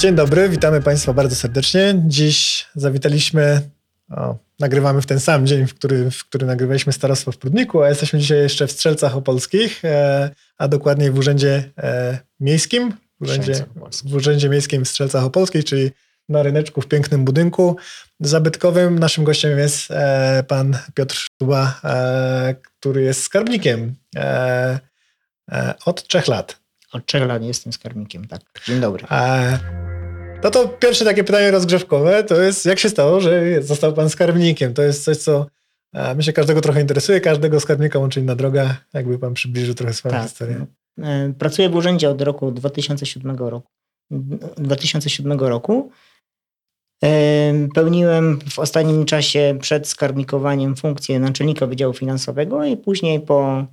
Dzień dobry, witamy Państwa bardzo serdecznie. Dziś zawitaliśmy, o, nagrywamy w ten sam dzień, w który, w który nagrywaliśmy Starostwo w Prudniku, a jesteśmy dzisiaj jeszcze w Strzelcach Opolskich, e, a dokładniej w Urzędzie e, Miejskim, w Urzędzie, w Urzędzie Miejskim w Strzelcach Opolskich, czyli na ryneczku w pięknym budynku zabytkowym. Naszym gościem jest e, pan Piotr Sztuba, e, który jest skarbnikiem e, e, od trzech lat. Od trzech lat jestem skarbnikiem, tak. Dzień dobry. E, no to pierwsze takie pytanie rozgrzewkowe to jest, jak się stało, że został pan skarbnikiem? To jest coś, co e, myślę każdego trochę interesuje, każdego skarbnika łączy inna droga. Jakby pan przybliżył trochę swoją Tak. historię. E, Pracuję w urzędzie od roku 2007 roku. 2007 roku. E, Pełniłem w ostatnim czasie przed skarbnikowaniem funkcję naczelnika Wydziału Finansowego i później po,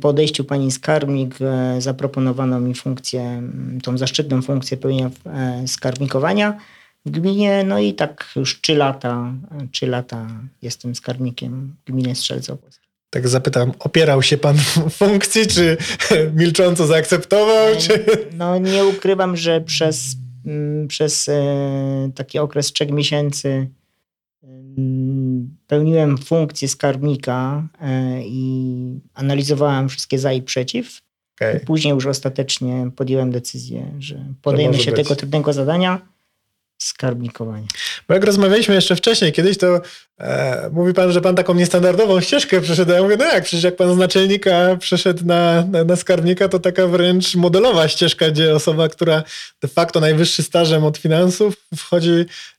po odejściu pani skarbnik e, zaproponowano mi funkcję, tą zaszczytną funkcję pełnienia e, skarbnikowania w gminie. No i tak już 3 lata, 3 lata jestem skarbnikiem gminy Strzelce Opolskie. Tak zapytam, opierał się pan w funkcji, czy milcząco zaakceptował? Czy... No nie ukrywam, że przez, przez e, taki okres trzech miesięcy pełniłem funkcję skarbnika e, i analizowałem wszystkie za i przeciw. Okej. Później już ostatecznie podjąłem decyzję, że podejmę się być. tego trudnego zadania skarbnikowania. Bo jak rozmawialiśmy jeszcze wcześniej kiedyś, to e, mówi pan, że pan taką niestandardową ścieżkę przeszedł. Ja mówię, no jak, przecież jak pan z naczelnika przeszedł na, na, na skarbnika, to taka wręcz modelowa ścieżka, gdzie osoba, która de facto najwyższy stażem od finansów wchodzi.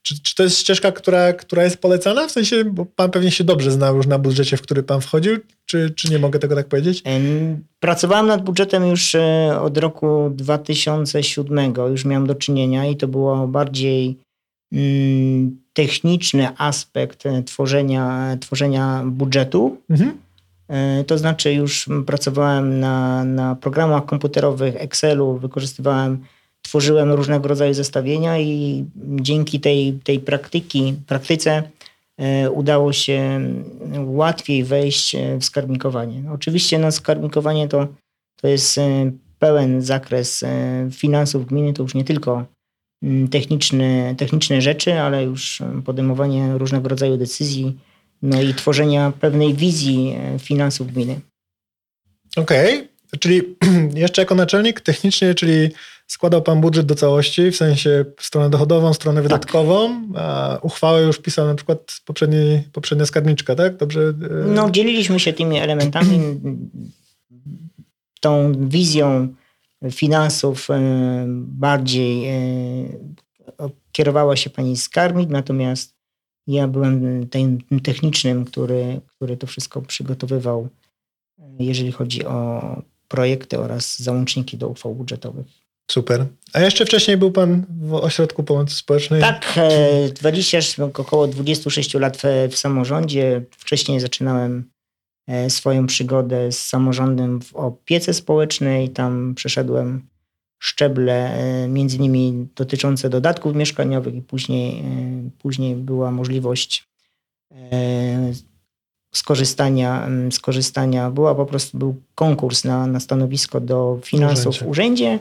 Czy, czy to jest ścieżka, która, która jest polecana? W sensie, bo pan pewnie się dobrze znał już na budżecie, w który pan wchodził, czy, czy nie mogę tego tak powiedzieć? Em, Pracowałem nad budżetem już e, od roku 2007. Już miałem do czynienia i to było bardziej techniczny aspekt e, tworzenia, tworzenia budżetu. Mhm. E, To znaczy już pracowałem na, na programach komputerowych, Excelu, wykorzystywałem, tworzyłem różnego rodzaju zestawienia i dzięki tej, tej praktyki, praktyce e, udało się łatwiej wejść e, w skarbnikowanie. Oczywiście no, skarbnikowanie to, to jest e, pełen zakres e, finansów gminy, to już nie tylko techniczne, techniczne rzeczy, ale już e, podejmowanie różnego rodzaju decyzji, no i tworzenia pewnej wizji e, finansów gminy. Okej, czyli jeszcze jako naczelnik technicznie, czyli składał pan budżet do całości, w sensie stronę dochodową, stronę wydatkową, a uchwałę już pisał na przykład poprzedni, poprzednia skarbniczka, tak? Dobrze? e, No, dzieliliśmy się tymi elementami, tą wizją finansów e, bardziej e, kierowała się pani skarbnik, natomiast ja byłem tym technicznym, który, który to wszystko przygotowywał, e, jeżeli chodzi o projekty oraz załączniki do uchwał budżetowych. Super. A jeszcze wcześniej był pan w Ośrodku Pomocy Społecznej? Tak, e, 20, około 26 lat w, w samorządzie. Wcześniej zaczynałem swoją przygodę z samorządem w opiece społecznej. Tam przeszedłem szczeble, e, między innymi dotyczące dodatków mieszkaniowych i później, e, później była możliwość e, skorzystania, skorzystania, była po prostu, był konkurs na, na stanowisko do finansów Urzędzie. w urzędzie.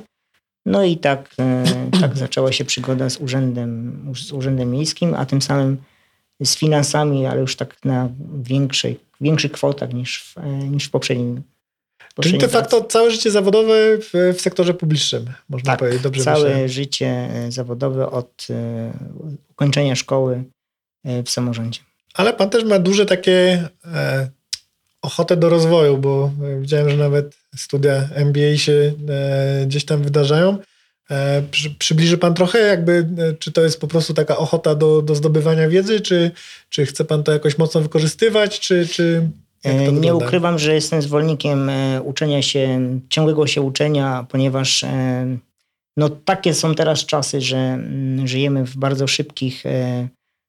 No i tak, e, tak zaczęła się przygoda z urzędem, z urzędem miejskim, a tym samym z finansami, ale już tak na większej, większych kwotach niż w, e, niż w poprzednim. Czyli de facto całe życie zawodowe w, w sektorze publicznym, można tak, powiedzieć. Dobrze całe myślę. życie e, zawodowe od e, ukończenia szkoły w samorządzie. Ale pan też ma duże takie e, ochotę do rozwoju, bo widziałem, że nawet studia MBA się e, gdzieś tam wydarzają. E, przy, przybliży pan trochę, jakby, e, czy to jest po prostu taka ochota do, do zdobywania wiedzy, czy, czy chce pan to jakoś mocno wykorzystywać, czy, czy E, Nie ukrywam, że jestem zwolennikiem uczenia się, ciągłego się uczenia, ponieważ no, takie są teraz czasy, że mm, żyjemy w bardzo szybkich,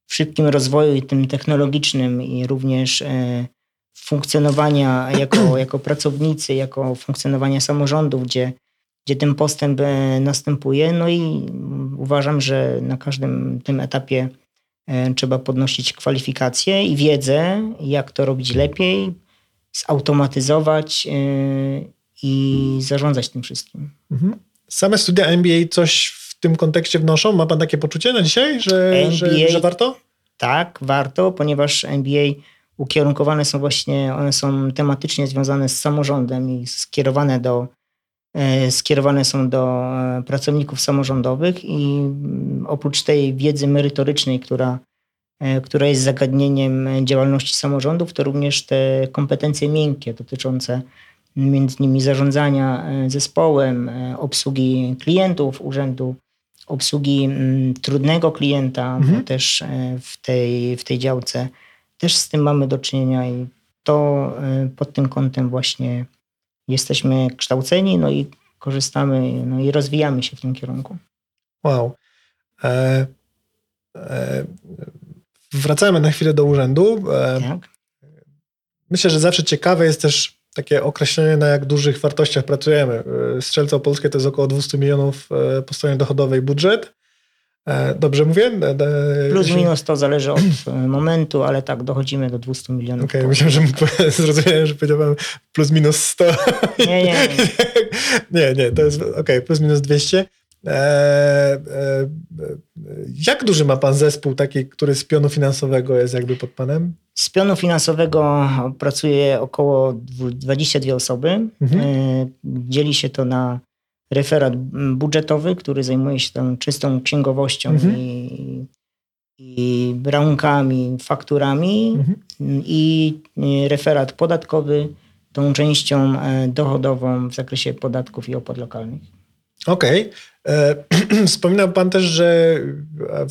w szybkim rozwoju i tym technologicznym i również funkcjonowania jako, jako pracownicy, jako funkcjonowania samorządów, gdzie, gdzie ten postęp e, następuje. No i uważam, że na każdym tym etapie e, trzeba podnosić kwalifikacje i wiedzę, jak to robić lepiej, zautomatyzować e, i zarządzać tym wszystkim. Mhm. Same studia MBA coś w tym kontekście wnoszą? Ma pan takie poczucie na dzisiaj, że, że, NBA że warto? Tak, warto, ponieważ NBA ukierunkowane są właśnie, one są tematycznie związane z samorządem i skierowane do skierowane są do e, pracowników samorządowych i mm, oprócz tej wiedzy merytorycznej, która, e, która jest zagadnieniem działalności samorządów, to również te kompetencje miękkie dotyczące między innymi zarządzania zespołem, obsługi klientów urzędu, obsługi mm, trudnego klienta, Mhm. bo też w tej, w tej działce też z tym mamy do czynienia i to pod tym kątem właśnie jesteśmy kształceni, no i korzystamy, no i rozwijamy się w tym kierunku. Wow. E, e, wracamy na chwilę do urzędu. E, Tak? myślę, że zawsze ciekawe jest też takie określenie, na jak dużych wartościach pracujemy. E, Strzelce Opolskie to jest około 200 milionów e, po stronie dochodowej budżet. E, Dobrze mówię? E, e, Plus minus to zależy od momentu, ale tak, dochodzimy do 200 milionów. Okej, myślałem, że mógł- zrozumiałem, że powiedziałem plus minus 100. Nie, nie, nie. nie, nie, to jest okej, plus minus 200. E, e, jak duży ma pan zespół taki, który z pionu finansowego jest jakby pod panem? Z pionu finansowego pracuje około dwu- 22 osoby. Mhm. E, Dzieli się to na referat budżetowy, który zajmuje się tą czystą księgowością Mhm. i, i rachunkami, fakturami Mhm. i e, referat podatkowy, tą częścią e, dochodową w zakresie podatków i opłat lokalnych. Okej. E, Wspominał pan też, że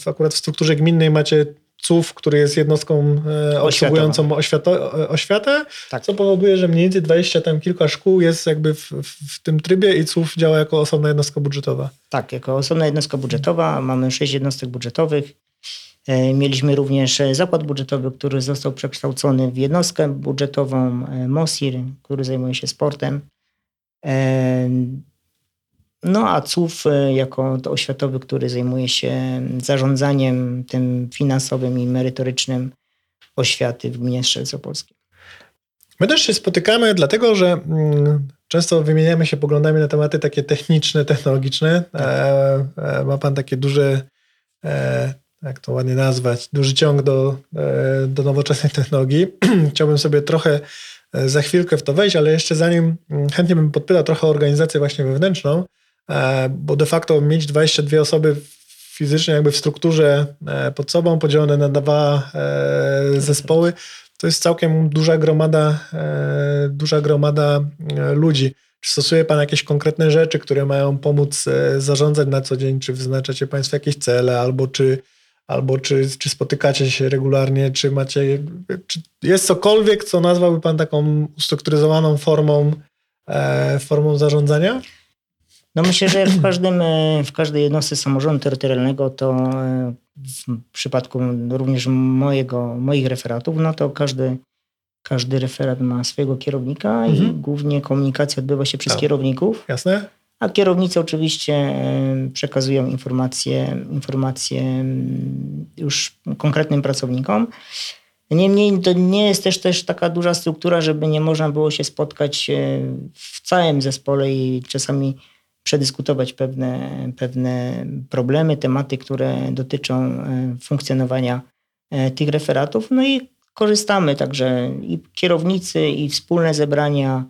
akurat w strukturze gminnej macie CUF, który jest jednostką e, obsługującą oświato, e, oświatę, Tak. co powoduje, że mniej więcej 20 tam kilka szkół jest jakby w, w, tym trybie i CUF działa jako osobna jednostka budżetowa. Tak, jako osobna jednostka budżetowa mamy sześć jednostek budżetowych. E, Mieliśmy również zakład budżetowy, który został przekształcony w jednostkę budżetową MOSIR, który zajmuje się sportem. No a CUF e, jako to oświatowy, który zajmuje się zarządzaniem tym finansowym i merytorycznym oświaty w gminie Strzelce. My też się spotykamy, dlatego że mm, często wymieniamy się poglądami na tematy takie techniczne, technologiczne. E, e, ma pan takie duże, e, jak to ładnie nazwać, duży ciąg do, do nowoczesnej technologii. Chciałbym sobie trochę za chwilkę w to wejść, ale jeszcze zanim mm, chętnie bym podpytał trochę o organizację właśnie wewnętrzną, bo de facto mieć 22 osoby fizycznie jakby w strukturze e, pod sobą, podzielone na dwa e, zespoły, to jest całkiem duża gromada, e, duża gromada e, ludzi. Czy stosuje Pan jakieś konkretne rzeczy, które mają pomóc e, zarządzać na co dzień? Czy wyznaczacie Państwo jakieś cele, albo czy, albo czy, czy spotykacie się regularnie, czy macie, czy jest cokolwiek, co nazwałby Pan taką ustrukturyzowaną formą, e, formą zarządzania? No myślę, że w, każdym, e, w każdej jednostce samorządu terytorialnego, to e, w przypadku również mojego, moich referatów, no to każdy, każdy referat ma swojego kierownika i Mhm. głównie komunikacja odbywa się przez Tak. kierowników, Jasne? a kierownicy oczywiście e, przekazują informacje, informacje mm, już konkretnym pracownikom. Niemniej to nie jest też, też taka duża struktura, żeby nie można było się spotkać w całym zespole i czasami przedyskutować pewne, pewne problemy, tematy, które dotyczą e, funkcjonowania e, tych referatów. No i korzystamy także i kierownicy, i wspólne zebrania,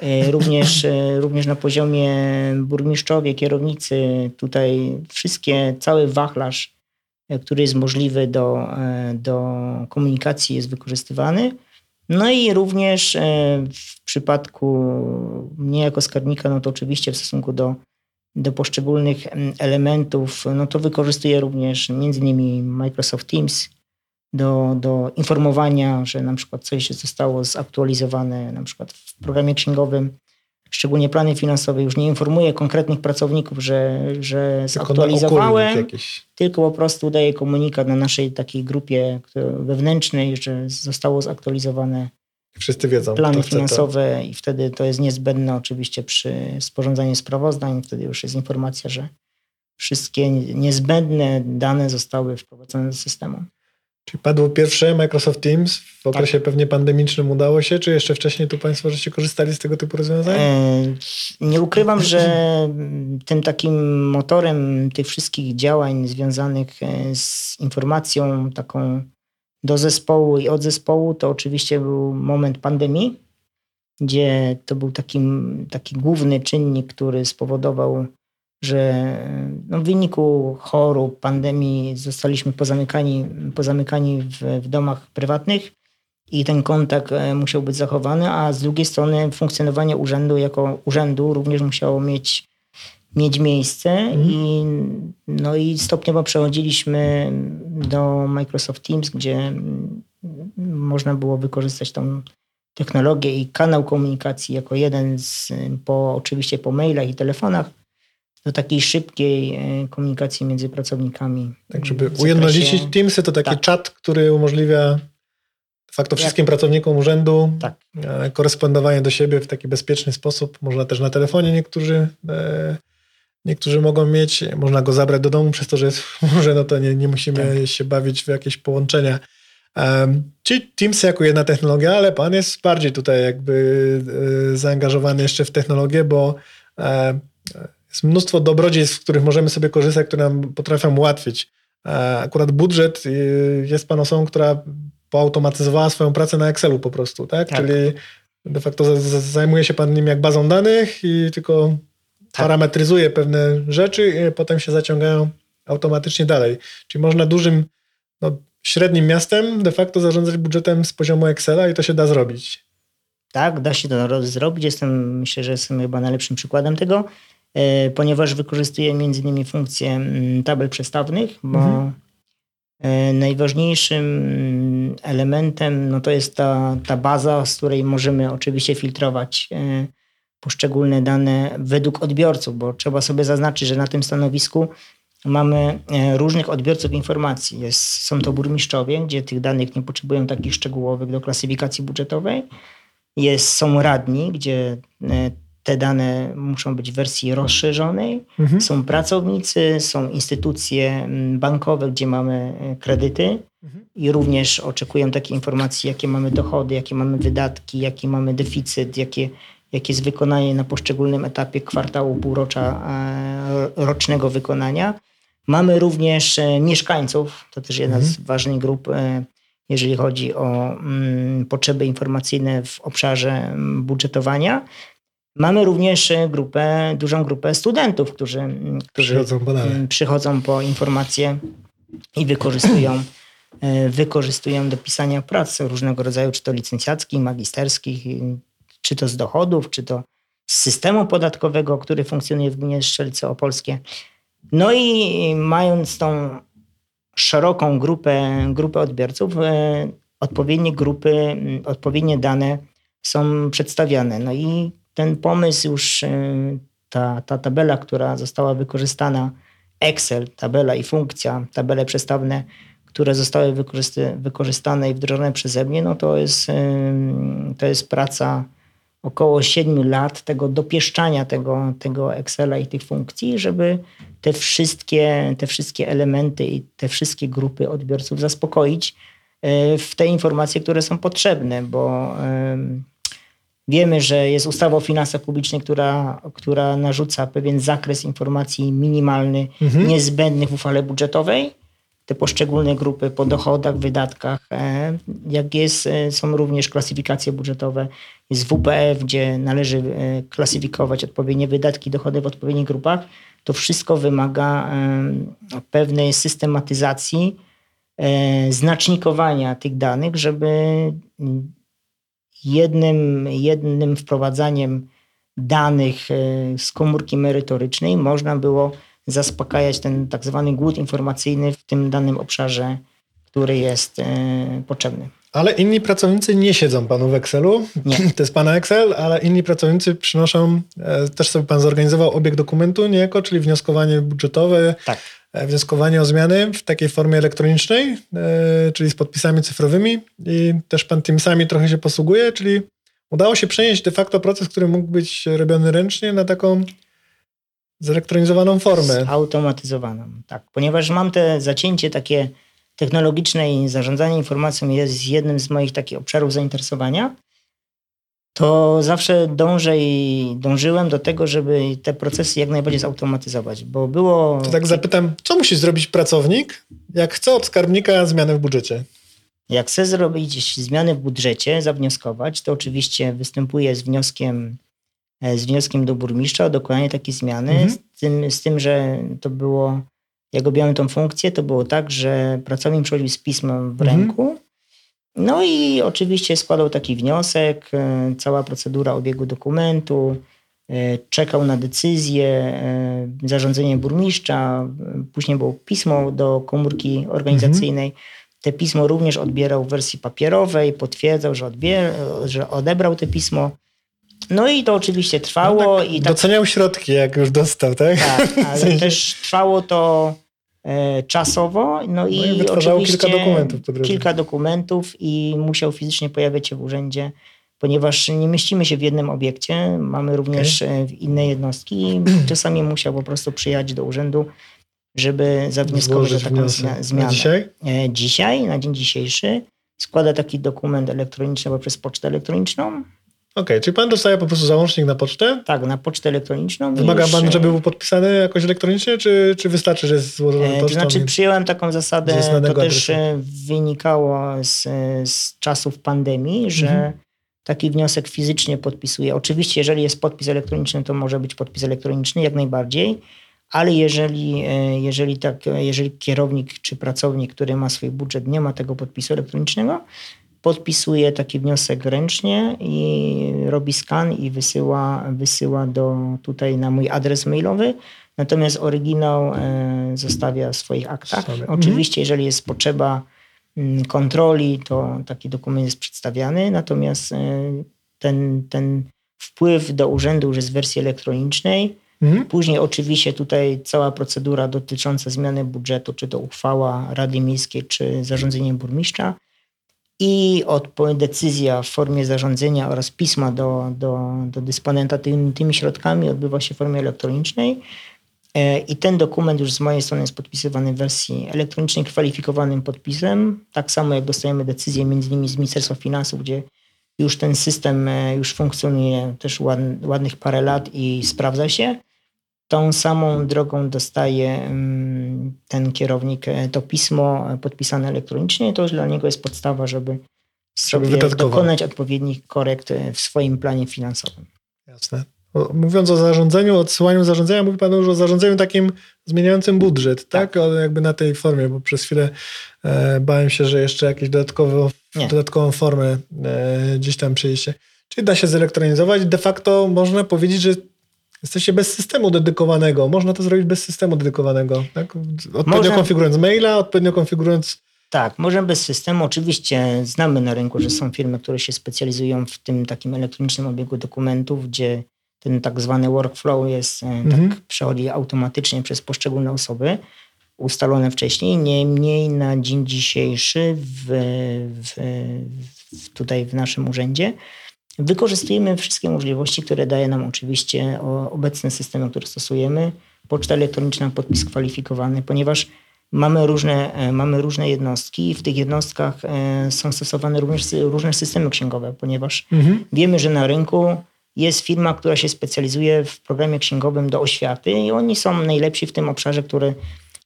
e, również, również na poziomie burmistrzowie, kierownicy, tutaj wszystkie, cały wachlarz, który jest możliwy do, do komunikacji jest wykorzystywany. No i również e, w przypadku mnie jako skarbnika, no to oczywiście w stosunku do, do poszczególnych mm, elementów, no to wykorzystuję również między innymi Microsoft Teams do, do informowania, że na przykład coś zostało zaktualizowane na przykład w programie księgowym, szczególnie plany finansowe, już nie informuję konkretnych pracowników, że, że Tylko zaktualizowałem, jakiś. tylko po prostu daję komunikat na naszej takiej grupie wewnętrznej, że zostało zaktualizowane Wszyscy wiedzą. plany chce, to- finansowe i wtedy to jest niezbędne oczywiście przy sporządzaniu sprawozdań. Wtedy już jest informacja, że wszystkie niezbędne dane zostały wprowadzone do systemu. Czyli padło pierwsze Microsoft Teams. W okresie pewnie pandemicznym udało się, czy jeszcze wcześniej tu Państwo żeście korzystali z tego typu rozwiązań? E, Nie ukrywam, że tym takim motorem tych wszystkich działań związanych e, z informacją taką do zespołu i od zespołu, to oczywiście był moment pandemii, gdzie to był taki, taki główny czynnik, który spowodował, że no w wyniku chorób, pandemii zostaliśmy pozamykani, pozamykani w, w domach prywatnych i ten kontakt e, musiał być zachowany, a z drugiej strony funkcjonowanie urzędu jako urzędu również musiało mieć, mieć miejsce i, no i stopniowo przechodziliśmy do Microsoft Teams, gdzie mm, można było wykorzystać tą technologię i kanał komunikacji jako jeden z, po, oczywiście po mailach i telefonach, do takiej szybkiej e, komunikacji między pracownikami. Tak, żeby zakresie- ujednolicić Teamsy, to taki Tak. czat, który umożliwia de facto wszystkim pracownikom urzędu Tak. e, korespondowanie do siebie w taki bezpieczny sposób. Można też na telefonie niektórzy, e, niektórzy mogą mieć. Można go zabrać do domu, przez to, że jest w chmurze, no to nie, nie musimy Tak. się bawić w jakieś połączenia. Um, czyli Teamsy jako jedna technologia, ale pan jest bardziej tutaj jakby zaangażowany jeszcze w technologię, bo jest mnóstwo dobrodziejstw, z których możemy sobie korzystać, które nam potrafią ułatwić. E, Akurat budżet y, jest pan osobą, która poautomatyzowała swoją pracę na Excelu po prostu, tak? Tak. Czyli de facto za- za- zajmuje się pan nim jak bazą danych i tylko Tak. parametryzuje pewne rzeczy i potem się zaciągają automatycznie dalej. Czyli można dużym, no, średnim miastem de facto zarządzać budżetem z poziomu Excela i to się da zrobić. Tak, da się to zrobić. Jestem, myślę, że jestem chyba najlepszym przykładem tego, ponieważ wykorzystuję między innymi funkcje mm, tabel przestawnych, bo Mhm. e, najważniejszym mm, elementem no to jest ta, ta baza, z której możemy oczywiście filtrować e, poszczególne dane według odbiorców, bo trzeba sobie zaznaczyć, że na tym stanowisku mamy e, różnych odbiorców informacji. Jest, są to burmistrzowie, gdzie tych danych nie potrzebują takich szczegółowych do klasyfikacji budżetowej. Jest, są radni, gdzie e, te dane muszą być w wersji rozszerzonej. Mhm. Są pracownicy, są instytucje mm, bankowe, gdzie mamy e, kredyty Mhm. i również oczekują takiej informacji, jakie mamy dochody, jakie mamy wydatki, jaki mamy deficyt, jakie, jakie jest wykonanie na poszczególnym etapie kwartału, półrocza, e, rocznego wykonania. Mamy również e, mieszkańców, to też jedna z ważnych grup, jeżeli chodzi o mm, potrzeby informacyjne w obszarze mm, budżetowania. Mamy również grupę, dużą grupę studentów, którzy, mm, którzy Przychodzą mm, przychodzą po informacje i wykorzystują, e, wykorzystują do pisania prac różnego rodzaju, czy to licencjackich, magisterskich, czy to z dochodów, czy to z systemu podatkowego, który funkcjonuje w gminie Strzelce Opolskie. No i mając tą szeroką grupę, grupę odbiorców, e, odpowiednie grupy, m, odpowiednie dane są przedstawiane. No i ten pomysł już, e, ta, ta tabela, która została wykorzystana, Excel, tabela i funkcja, tabele przestawne, które zostały wykorzystane i wdrożone przeze mnie, no to jest, em, to jest praca około 7 lat tego dopieszczania tego, tego Excela i tych funkcji, żeby te wszystkie, te wszystkie elementy i te wszystkie grupy odbiorców zaspokoić e, w te informacje, które są potrzebne, bo wiemy, że jest ustawa o finansach publicznych, która, która narzuca pewien zakres informacji minimalny, Mhm. niezbędnych w uchwale budżetowej. Te poszczególne grupy po dochodach, wydatkach, e, jak jest, e, są również klasyfikacje budżetowe. Jest WPF, gdzie należy e, klasyfikować odpowiednie wydatki, dochody w odpowiednich grupach. To wszystko wymaga pewnej systematyzacji, znacznikowania tych danych, żeby jednym, jednym wprowadzaniem danych e, z komórki merytorycznej można było zaspokajać ten tak zwany głód informacyjny w tym danym obszarze, który jest e, potrzebny. Ale inni pracownicy nie siedzą panu w Excelu. Nie. To jest pana Excel, ale inni pracownicy przynoszą, e, też sobie pan zorganizował obieg dokumentu niejako, czyli wnioskowanie budżetowe, Tak. E, wnioskowanie o zmiany w takiej formie elektronicznej, e, czyli z podpisami cyfrowymi i też pan Teamsami trochę się posługuje, czyli udało się przenieść de facto proces, który mógł być robiony ręcznie na taką zelektronizowaną formę. Zautomatyzowaną, tak. Ponieważ mam te zacięcie takie technologiczne i zarządzanie informacją jest jednym z moich takich obszarów zainteresowania, to zawsze dążę i dążyłem do tego, żeby te procesy jak najbardziej zautomatyzować, bo było... To tak zapytam, co musi zrobić pracownik, jak chce od skarbnika zmianę w budżecie? Jak chce zrobić zmiany w budżecie, zawnioskować, to oczywiście występuje z wnioskiem, e, z wnioskiem do burmistrza o dokonanie takiej zmiany, Mhm. z, tym, z tym, że to było, jak objąłem tą funkcję, to było tak, że pracownik przychodził z pismem w Mhm. ręku, no i oczywiście składał taki wniosek, e, cała procedura obiegu dokumentu, e, czekał na decyzję, e, zarządzenie burmistrza, później było pismo do komórki organizacyjnej. Te pismo również odbierał w wersji papierowej, potwierdzał, że, odbier- że odebrał te pismo. No i to oczywiście trwało i tak Doceniał środki, jak już dostał, tak? tak, ale też trwało to czasowo. No i, i wytwarzało kilka dokumentów po drodze. Kilka dokumentów i musiał fizycznie pojawiać się w urzędzie, ponieważ nie mieścimy się w jednym obiekcie, mamy również e, w inne jednostki i czasami musiał po prostu przyjechać do urzędu, żeby zawnioskować o taką zmianę. dzisiaj? E, Dzisiaj, na dzień dzisiejszy, składa taki dokument elektroniczny poprzez pocztę elektroniczną. Okej, czyli pan dostaje po prostu załącznik na pocztę? Tak, na pocztę elektroniczną. Wymaga już, pan, e, żeby był podpisany jakoś elektronicznie, czy, czy wystarczy, że jest złożony E, To pocztą? znaczy i- przyjąłem taką zasadę, to też adresu. e, wynikało z, z czasów pandemii, że Mhm. taki wniosek fizycznie podpisuję. Oczywiście, jeżeli jest podpis elektroniczny, to może być podpis elektroniczny jak najbardziej, ale jeżeli, jeżeli, tak, jeżeli kierownik czy pracownik, który ma swój budżet, nie ma tego podpisu elektronicznego, podpisuje taki wniosek ręcznie i robi skan i wysyła, wysyła do, tutaj na mój adres mailowy. Natomiast oryginał e, zostawia w swoich aktach. Sobie. Oczywiście, jeżeli jest potrzeba mm, kontroli, to taki dokument jest przedstawiany. Natomiast e, ten, ten wpływ do urzędu już jest w wersji elektronicznej. Mhm. Później oczywiście tutaj cała procedura dotycząca zmiany budżetu, czy to uchwała Rady Miejskiej, czy zarządzenie burmistrza i decyzja w formie zarządzenia oraz pisma do, do, do dysponenta tymi, tymi środkami odbywa się w formie elektronicznej. E, I ten dokument już z mojej strony jest podpisywany w wersji elektronicznej, kwalifikowanym podpisem. Tak samo jak dostajemy decyzję między innymi z Ministerstwa Finansów, gdzie już ten system e, już funkcjonuje też ład, ładnych parę lat i sprawdza się. Tą samą drogą dostaje mm, ten kierownik e, to pismo podpisane elektronicznie. To już dla niego jest podstawa, żeby sobie dokonać odpowiednich korekt e, w swoim planie finansowym. Jasne. Mówiąc o zarządzaniu, odsyłaniu zarządzania, mówi Pan już o zarządzaniu takim zmieniającym budżet, tak? O, jakby na tej formie, bo przez chwilę e, bałem się, że jeszcze jakąś dodatkowo, Nie. dodatkową formę e, gdzieś tam przyjście. Czyli da się zelektronizować. De facto można powiedzieć, że jesteście bez systemu dedykowanego. Można to zrobić bez systemu dedykowanego. Tak? Odpowiednio Można. konfigurując maila, odpowiednio konfigurując Tak, może bez systemu. Oczywiście znamy na rynku, że są firmy, które się specjalizują w tym takim elektronicznym obiegu dokumentów, gdzie ten tak zwany workflow jest, e, Mhm. tak przechodzi automatycznie przez poszczególne osoby ustalone wcześniej. Niemniej na dzień dzisiejszy w, w, w, tutaj w naszym urzędzie wykorzystujemy wszystkie możliwości, które daje nam oczywiście o- obecne systemy, które stosujemy. Poczta elektroniczna, podpis kwalifikowany, ponieważ mamy różne, e, mamy różne jednostki i w tych jednostkach e, są stosowane również różne systemy księgowe, ponieważ Mhm. wiemy, że na rynku jest firma, która się specjalizuje w programie księgowym do oświaty i oni są najlepsi w tym obszarze, który Nie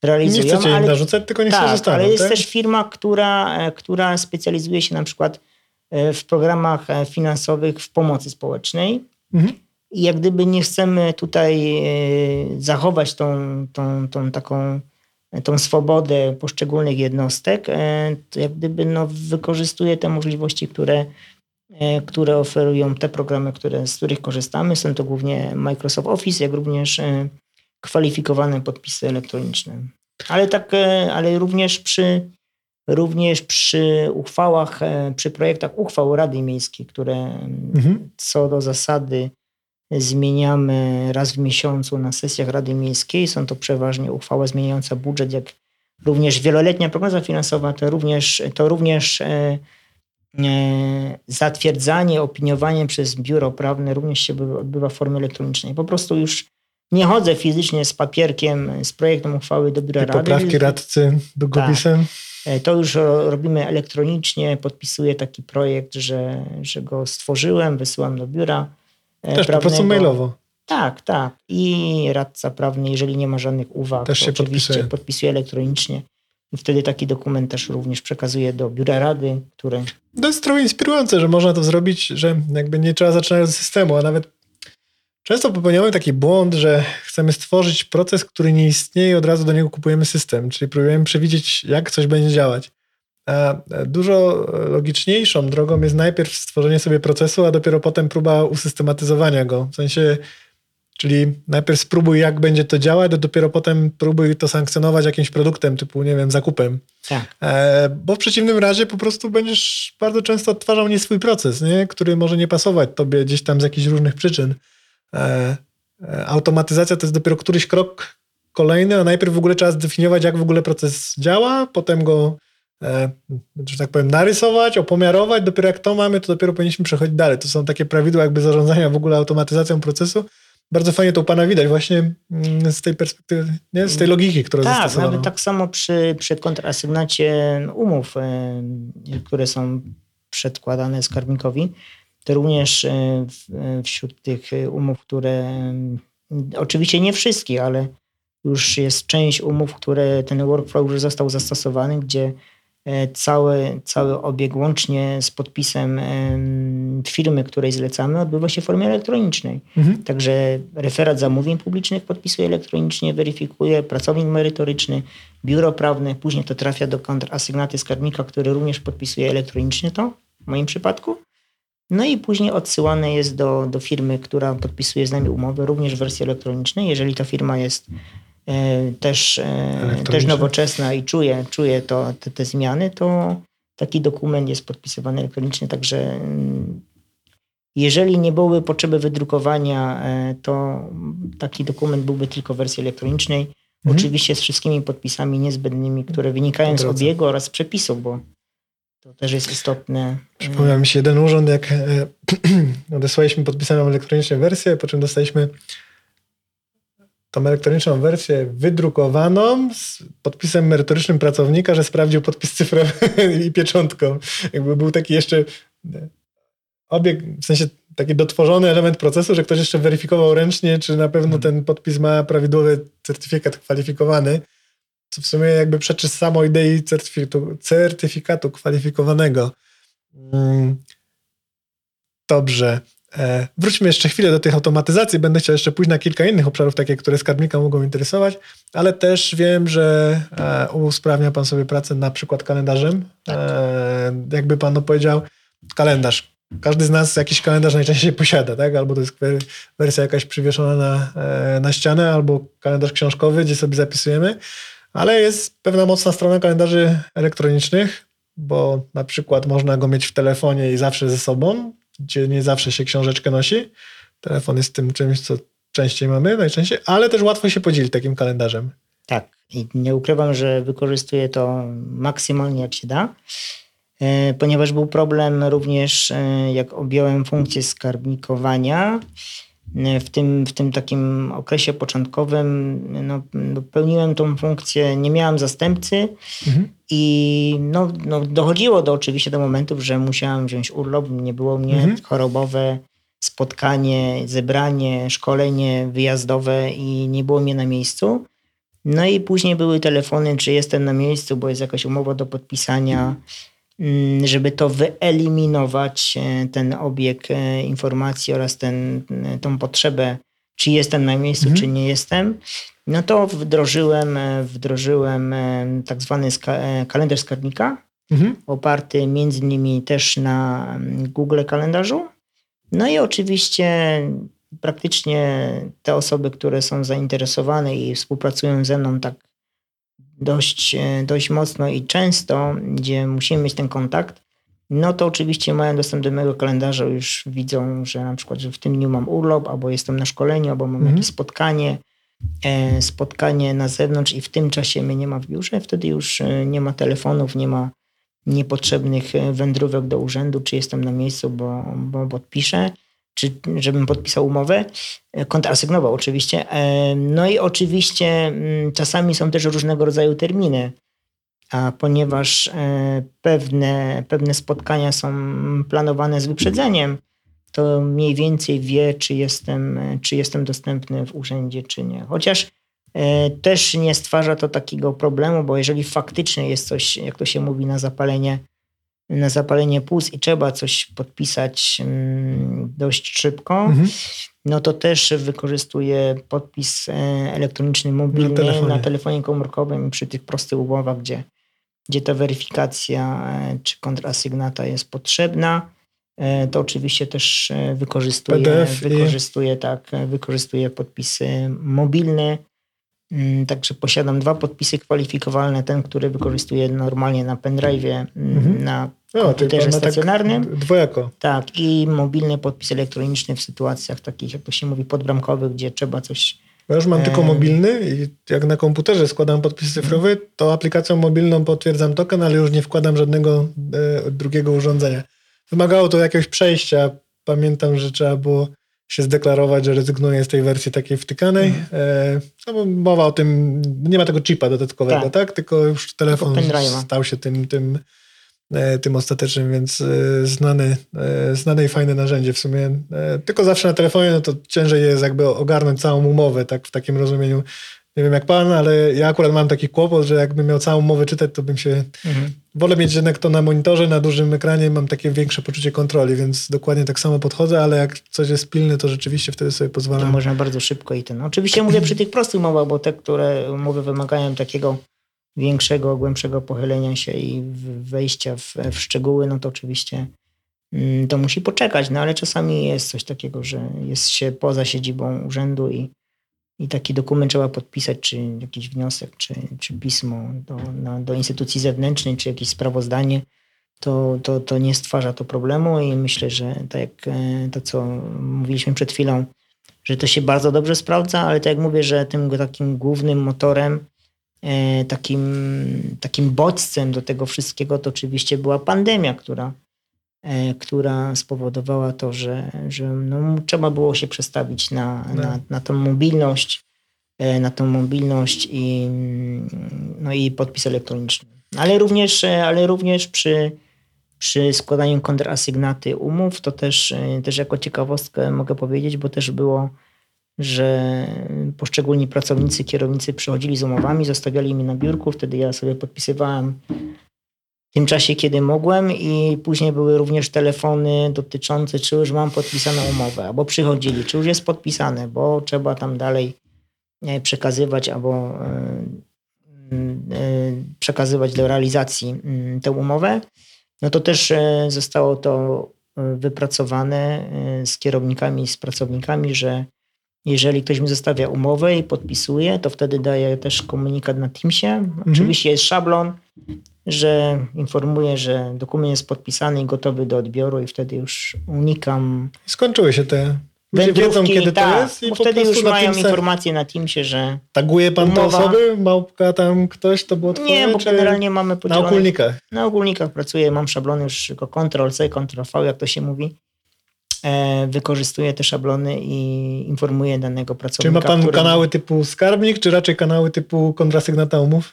realizują. chcecie im ale- narzucać, tylko niech tak, się zostaną. ale jest tak? też firma, która, e, która specjalizuje się na przykład e, w programach e, finansowych w pomocy społecznej. Mhm. I jak gdyby nie chcemy tutaj e, zachować tą, tą, tą taką e, tą swobodę poszczególnych jednostek, e, to jak gdyby no, wykorzystuje te możliwości, które, e, które oferują te programy, które, z których korzystamy. Są to głównie Microsoft Office, jak również e, kwalifikowane podpisy elektroniczne. Ale tak, e, ale również przy, również przy uchwałach, e, przy projektach uchwał Rady Miejskiej, które Mhm. co do zasady zmieniamy raz w miesiącu na sesjach Rady Miejskiej. Są to przeważnie uchwała zmieniająca budżet, jak również wieloletnia prognoza finansowa, to również, to również e, e, zatwierdzanie, opiniowanie przez biuro prawne również się odbywa- w formie elektronicznej. Po prostu już nie chodzę fizycznie z papierkiem, z projektem uchwały do biura Te Rady. poprawki radcy długopisem. E, To już ro- robimy elektronicznie, podpisuję taki projekt, że, że go stworzyłem, wysyłam do biura. e, Też po prostu prawnego. mailowo. Tak, tak. I radca prawny, jeżeli nie ma żadnych uwag, Też to się oczywiście podpisuje. podpisuje elektronicznie. I wtedy taki dokument też również przekazuje do biura rady, które To jest trochę inspirujące, że można to zrobić, że jakby nie trzeba zaczynać od systemu, a nawet często popełniamy taki błąd, że chcemy stworzyć proces, który nie istnieje i od razu do niego kupujemy system, czyli próbujemy przewidzieć, jak coś będzie działać. A dużo logiczniejszą drogą jest najpierw stworzenie sobie procesu, a dopiero potem próba usystematyzowania go. W sensie, czyli najpierw spróbuj, jak będzie to działać, a dopiero potem próbuj to sankcjonować jakimś produktem, typu, nie wiem, zakupem. tak, E, bo w przeciwnym razie po prostu będziesz bardzo często odtwarzał nie swój proces, nie? który może nie pasować tobie gdzieś tam z jakichś różnych przyczyn. E, e, automatyzacja to jest dopiero któryś krok kolejny, a najpierw w ogóle trzeba zdefiniować, jak w ogóle proces działa, potem go, e, że tak powiem, narysować, opomiarować. Dopiero jak to mamy, to dopiero powinniśmy przechodzić dalej. To są takie prawidła jakby zarządzania w ogóle automatyzacją procesu. Bardzo fajnie to u Pana widać właśnie mm, z tej perspektywy, nie? z tej logiki, która tak, zastosowano. nawet tak samo przy, przy kontrasygnacie umów, które są przedkładane skarbnikowi, to również e, e, wśród tych umów, które e, oczywiście nie wszystkich, ale już jest część umów, które ten workflow już został zastosowany, gdzie cały, cały obieg łącznie z podpisem em, firmy, której zlecamy, odbywa się w formie elektronicznej. Mhm. Także referat zamówień publicznych podpisuje elektronicznie, weryfikuje, pracownik merytoryczny, biuro prawne, później to trafia do kontrasygnaty skarbnika, który również podpisuje elektronicznie to, w moim przypadku. No i później odsyłane jest do, do firmy, która podpisuje z nami umowę, również w wersji elektronicznej. Jeżeli ta firma jest e, też, e, też nowoczesna i czuje, czuje to, te, te zmiany, to taki dokument jest podpisywany elektronicznie, także mm, jeżeli nie byłoby potrzeby wydrukowania, e, to taki dokument byłby tylko w wersji elektronicznej. Mhm. Oczywiście z wszystkimi podpisami niezbędnymi, które wynikają z obiegu oraz z przepisów, bo to też jest istotne. Przypomniał mi się jeden urząd, jak e, odesłaliśmy podpisaną elektroniczną wersję, po czym dostaliśmy tą elektroniczną wersję wydrukowaną z podpisem merytorycznym pracownika, że sprawdził podpis cyfrowy i pieczątką. Jakby był taki jeszcze e, obieg, w sensie taki dotworzony element procesu, że ktoś jeszcze weryfikował ręcznie, czy na pewno ten podpis ma prawidłowy certyfikat kwalifikowany, co w sumie jakby przeczy samo idei certyfikatu, certyfikatu kwalifikowanego. Mm, Dobrze. E, Wróćmy jeszcze chwilę do tych automatyzacji. Będę chciał jeszcze pójść na kilka innych obszarów, takie, które skarbnika mogą interesować, ale też wiem, że e, usprawnia Pan sobie pracę na przykład kalendarzem. E, jakby Pan powiedział, kalendarz. Każdy z nas jakiś kalendarz najczęściej posiada, tak? Albo to jest wersja jakaś przywieszona na, na ścianę, albo kalendarz książkowy, gdzie sobie zapisujemy, ale jest pewna mocna strona kalendarzy elektronicznych, bo na przykład można go mieć w telefonie i zawsze ze sobą, gdzie nie zawsze się książeczkę nosi. Telefon jest tym czymś, co częściej mamy, najczęściej, ale też łatwo się podzielić takim kalendarzem. Tak, i nie ukrywam, że wykorzystuję to maksymalnie jak się da, e, ponieważ był problem również, e, jak objąłem funkcję skarbnikowania. W tym, w tym takim okresie początkowym no, no, pełniłem tą funkcję, nie miałem zastępcy Mhm. i no, no, dochodziło do oczywiście do momentów, że musiałem wziąć urlop, nie było mnie, Mhm. chorobowe, spotkanie, zebranie, szkolenie wyjazdowe i nie było mnie na miejscu. No i później były telefony, czy jestem na miejscu, bo jest jakaś umowa do podpisania, mm, żeby to wyeliminować, e, ten obieg e, informacji oraz ten, e, tą potrzebę, czy jestem na miejscu, Mhm. czy nie jestem. No to wdrożyłem, wdrożyłem tak zwany ska- kalendarz skarbnika, Mhm. oparty między innymi też na mm, Google kalendarzu. No i oczywiście praktycznie te osoby, które są zainteresowane i współpracują ze mną tak dość, e, dość mocno i często, gdzie musimy mieć ten kontakt, no to oczywiście mają dostęp do mojego kalendarza, już widzą, że na przykład, że w tym dniu mam urlop, albo jestem na szkoleniu, albo mam Mhm. jakieś spotkanie, e, spotkanie na zewnątrz i w tym czasie mnie nie ma w biurze, wtedy już e, nie ma telefonów, nie ma niepotrzebnych wędrówek do urzędu, czy jestem na miejscu, bo, bo podpiszę, czy żebym podpisał umowę, e, kontrasygnował oczywiście. E, No i oczywiście mm, czasami są też różnego rodzaju terminy. a ponieważ e, pewne, pewne spotkania są planowane z wyprzedzeniem, to mniej więcej wie, czy jestem, czy jestem dostępny w urzędzie, czy nie. Chociaż też nie stwarza to takiego problemu, bo jeżeli faktycznie jest coś, jak to się mówi, na zapalenie, na zapalenie płuc i trzeba coś podpisać mm, dość szybko, Mhm. no to też wykorzystuję podpis e, elektroniczny mobilny Na telefonie. na telefonie komórkowym przy tych prostych umowach, gdzie, gdzie ta weryfikacja e, czy kontrasygnata jest potrzebna. E, To oczywiście też e, wykorzystuję, PDF i- tak, e, wykorzystuję podpisy mobilne. Mm, Także posiadam dwa podpisy kwalifikowalne. Ten, który wykorzystuję normalnie na pendrive'ie, mm, Mhm. na komputerze tylko na tak stacjonarnym. Dwojako. Tak, i mobilny podpis elektroniczny w sytuacjach takich, jak to się mówi, podbramkowych, gdzie trzeba coś. Ja już mam tylko Em. mobilny i jak na komputerze składam podpis cyfrowy, to aplikacją mobilną potwierdzam token, ale już nie wkładam żadnego e, drugiego urządzenia. Wymagało to jakiegoś przejścia. Pamiętam, że trzeba było się zdeklarować, że rezygnuję z tej wersji takiej wtykanej. Mhm. E, no bo mowa o tym, nie ma tego chipa dodatkowego, tak? Tak. Tylko już telefon Tylko stał się tym, tym, e, tym ostatecznym, więc e, znany, e, znane i fajne narzędzie w sumie. E, Tylko zawsze na telefonie no to ciężej jest jakby ogarnąć całą umowę, tak w takim rozumieniu. Nie wiem jak pan, ale ja akurat mam taki kłopot, że jakbym miał całą umowę czytać, to bym się... Wolę mieć jednak to na monitorze, na dużym ekranie, mam takie większe poczucie kontroli, więc dokładnie tak samo podchodzę, ale jak coś jest pilne, to rzeczywiście wtedy sobie To pozwalam. można bardzo szybko i ten. Oczywiście mówię przy tych prostych umowach, bo te, które umowy wymagają takiego większego, głębszego pochylenia się i wejścia w, w szczegóły, no to oczywiście mm, to musi poczekać. No ale czasami jest coś takiego, że jest się poza siedzibą urzędu i, i taki dokument trzeba podpisać, czy jakiś wniosek, czy, czy pismo do, na, do instytucji zewnętrznej, czy jakieś sprawozdanie. To, to, to nie stwarza to problemu i myślę, że tak jak e, to, co mówiliśmy przed chwilą, że to się bardzo dobrze sprawdza, ale tak jak mówię, że tym takim głównym motorem, e, takim, takim bodźcem do tego wszystkiego to oczywiście była pandemia, która, która spowodowała to, że, że no, trzeba było się przestawić na, No. na, na tą mobilność, e, na tą mobilność i, no i podpis elektroniczny. Ale również, e, ale również przy, przy składaniu kontrasygnaty umów, to też, e, też jako ciekawostkę mogę powiedzieć, bo też było, że poszczególni pracownicy, kierownicy przychodzili z umowami, zostawiali mi na biurku, wtedy ja sobie podpisywałem tym czasie, kiedy mogłem i później były również telefony dotyczące, czy już mam podpisaną umowę, albo przychodzili, czy już jest podpisane, bo trzeba tam dalej e, przekazywać albo e, e, przekazywać do realizacji mm, tę umowę, no to też zostało to wypracowane z kierownikami, z pracownikami, że jeżeli ktoś mi zostawia umowę i podpisuje, to wtedy daje też komunikat na Teamsie. Oczywiście jest szablon, że informuje, że dokument jest podpisany i gotowy do odbioru i wtedy już unikam Skończyły się te... Ludzie wiedzą, kiedy to tak, jest i po wtedy już na mają Teamsach- informację na Teamsie, że Taguje pan te Umowa- osoby? Małpka tam ktoś, to było twoje? nie, bo czy generalnie mamy Na podzielone ogólnikach. Na ogólnikach pracuję, mam szablony już tylko Ctrl-C, Ctrl-V, jak to się mówi. E, wykorzystuję te szablony i informuję danego Czy pracownika. ma pan który- kanały typu skarbnik, czy raczej kanały typu kontrasygnata umów?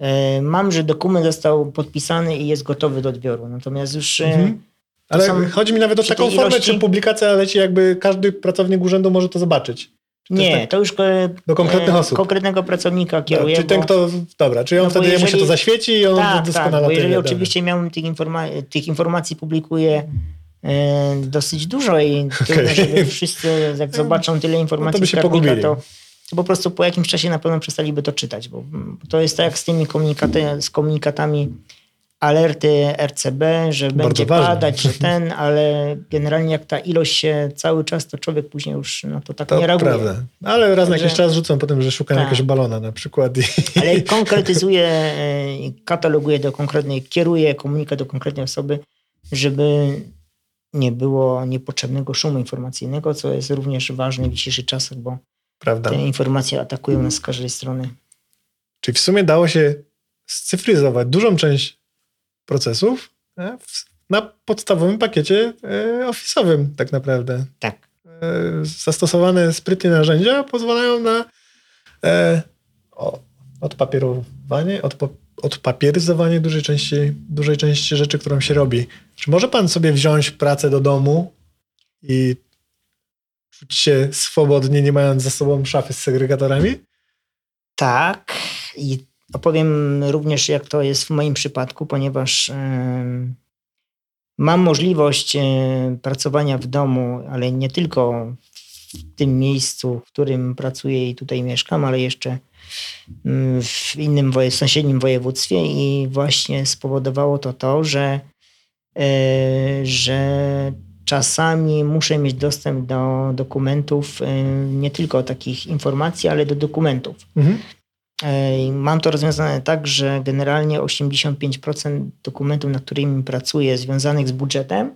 E, mam, że dokument został podpisany i jest gotowy do odbioru. Natomiast już e, Mhm. Ale są- chodzi mi nawet o taką formę, ilości- czy publikacja leci jakby każdy pracownik urzędu może to zobaczyć. Czy to nie, tak- to już Do konkretnych e, osób. konkretnego pracownika No, kieruję. czy ten, bo- kto. Dobra, czy on No bo wtedy jemu się jeżeli- to zaświeci i on tak, tak, doskonale bo o tym jeżeli oczywiście miałem tych, informa- tych informacji publikuję e, dosyć dużo i trudno, Okej. żeby wszyscy jak zobaczą tyle informacji by się pogubili. to, to po prostu po jakimś czasie na pewno przestaliby to czytać, bo to jest tak jak z tymi komunikaty, z komunikatami alerty RCB, że będzie ważne. padać, że ten, ale generalnie jak ta ilość się cały czas, to człowiek później już no to tak To nie reaguje. prawda. Ale raz na jakiś czas rzucą potem, że szukam Tak. jakiegoś balona na przykład. I... ale konkretyzuje, kataloguje do konkretnej, kieruje komunikat do konkretnej osoby, żeby nie było niepotrzebnego szumu informacyjnego, co jest również ważne w dzisiejszych czasach, bo Prawda. te informacje atakują nas z każdej strony. Czyli w sumie dało się scyfryzować dużą część procesów e, na podstawowym pakiecie e, office'owym tak naprawdę. Tak. E, Zastosowane sprytnie narzędzia pozwalają na o, odpapierowanie, odpo, odpapieryzowanie dużej części, dużej części rzeczy, którą się robi. Czy może pan sobie wziąć pracę do domu i czuć się swobodnie, nie mając za sobą szafy z segregatorami? Tak. I opowiem również, jak to jest w moim przypadku, ponieważ mam możliwość pracowania w domu, ale nie tylko w tym miejscu, w którym pracuję i tutaj mieszkam, ale jeszcze mm, w innym sąsiednim województwie i właśnie spowodowało to to, że, e, że czasami muszę mieć dostęp do dokumentów, e, nie tylko takich informacji, ale do dokumentów. Mhm. Mam to rozwiązane tak, że generalnie 85% dokumentów, nad którymi pracuję, związanych z budżetem,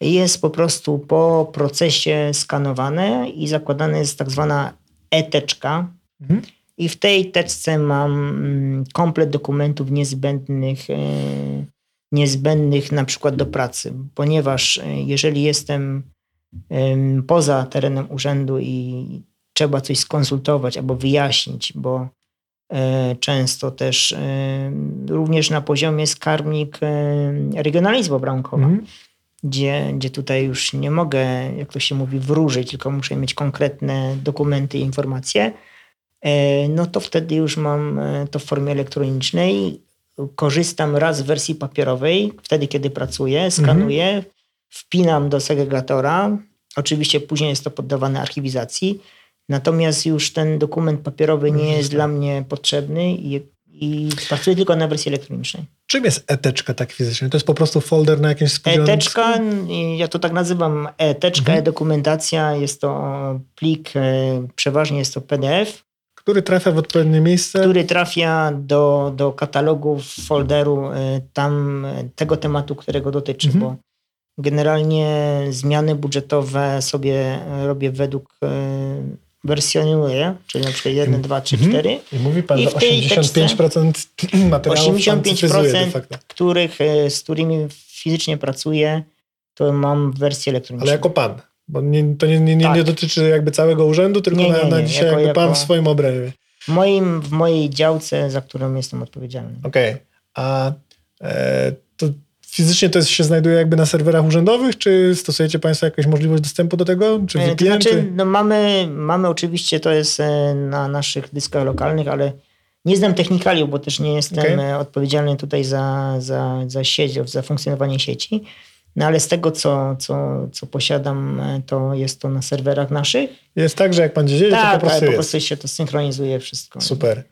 jest po prostu po procesie skanowane i zakładana jest tak zwana e-teczka. Mhm. I w tej teczce mam mm, komplet dokumentów niezbędnych, e, niezbędnych na przykład do pracy, ponieważ e, jeżeli jestem poza terenem urzędu i trzeba coś skonsultować albo wyjaśnić, bo E, często też e, również na poziomie skarbnik regionalizmu bramkowa, mm. gdzie, gdzie tutaj już nie mogę, jak to się mówi, wróżyć, tylko muszę mieć konkretne dokumenty i informacje, no to wtedy już mam to w formie elektronicznej. Korzystam raz z wersji papierowej, wtedy kiedy pracuję, skanuję, mm. wpinam do segregatora. Oczywiście później jest to poddawane archiwizacji Natomiast już ten dokument papierowy nie jest dla mnie potrzebny i, i pracuję tylko na wersji elektronicznej. Czym jest eteczka tak fizycznie? To jest po prostu folder na jakimś specjalnym Eteczka, ja to tak nazywam eteczka, mhm. e-dokumentacja. Jest to plik, e, przeważnie jest to PDF. Który trafia w odpowiednie miejsce? Który trafia do, do katalogu, folderu e, tam e, tego tematu, którego dotyczy, mhm. bo generalnie zmiany budżetowe sobie robię według wersjonuję, czyli na przykład 1, 2, 3, 4. I mówi pan, że 85% materiałów 85%, których, e, z którymi fizycznie pracuję, to mam w wersji elektronicznej. Ale jako pan? Bo nie, to nie, nie, nie, tak. nie dotyczy jakby całego urzędu, tylko nie, na, na dzisiaj jako, jakby pan jako w swoim obrębie. W, moim, w mojej działce, za którą jestem odpowiedzialny. Okej. Okay. A e, to fizycznie to jest, się znajduje jakby na serwerach urzędowych, czy stosujecie Państwo jakąś możliwość dostępu do tego? Czy VPN, to znaczy, czy... No mamy, mamy oczywiście, to jest e, na naszych dyskach lokalnych, ale nie znam technikaliów, bo też nie jestem okay. E, odpowiedzialny tutaj za, za, za sieć, za funkcjonowanie sieci. No ale z tego, co, co, co posiadam, e, to jest to na serwerach naszych. Jest tak, że jak pan dzieje, tak, to po prostu tak, po prostu się to synchronizuje wszystko. Super.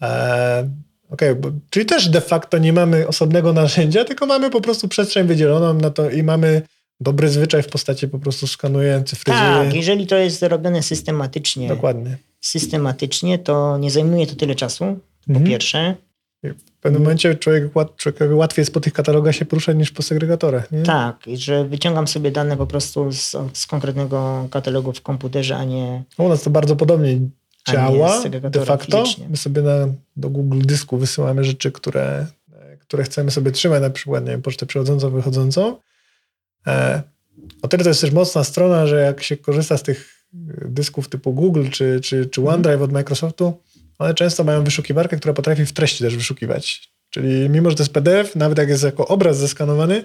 Eee, okay, czyli też de facto nie mamy osobnego narzędzia, tylko mamy po prostu przestrzeń wydzieloną na to i mamy dobry zwyczaj w postaci po prostu skanuję, cyfryzuję. Tak, jeżeli to jest robione systematycznie. Dokładnie. Systematycznie, to nie zajmuje to tyle czasu, po mhm. pierwsze. W pewnym momencie człowiek, człowiekowi łatwiej jest po tych katalogach się poruszać niż po segregatorach. Nie? Tak, że wyciągam sobie dane po prostu z, z konkretnego katalogu w komputerze, a nie. U nas to bardzo podobnie działa de facto. Fizycznie. My sobie na, do Google Dysku wysyłamy rzeczy, które, które chcemy sobie trzymać, na przykład nie wiem, pocztę przychodzącą, wychodzącą. E, o tyle to jest też mocna strona, że jak się korzysta z tych dysków typu Google czy, czy, czy mhm. OneDrive od Microsoftu, one często mają wyszukiwarkę, która potrafi w treści też wyszukiwać. Czyli mimo, że to jest PDF, nawet jak jest jako obraz zeskanowany,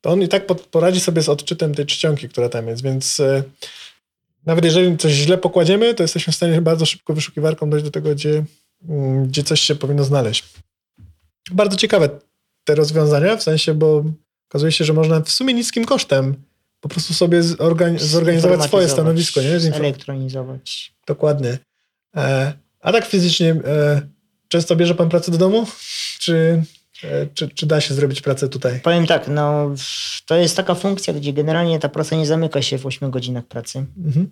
to on i tak poradzi sobie z odczytem tej czcionki, która tam jest, więc e, nawet jeżeli coś źle pokładziemy, to jesteśmy w stanie bardzo szybko wyszukiwarką dojść do tego, gdzie, mm, gdzie coś się powinno znaleźć. Bardzo ciekawe te rozwiązania, w sensie, bo okazuje się, że można w sumie niskim kosztem po prostu sobie zorganizować swoje stanowisko. Nie? Elektronizować. Dokładnie. E, a tak fizycznie, e, często bierze pan pracę do domu? Czy, e, czy, czy, da się zrobić pracę tutaj? Powiem tak, no to jest taka funkcja, gdzie generalnie ta praca nie zamyka się w 8 godzinach pracy. Mhm.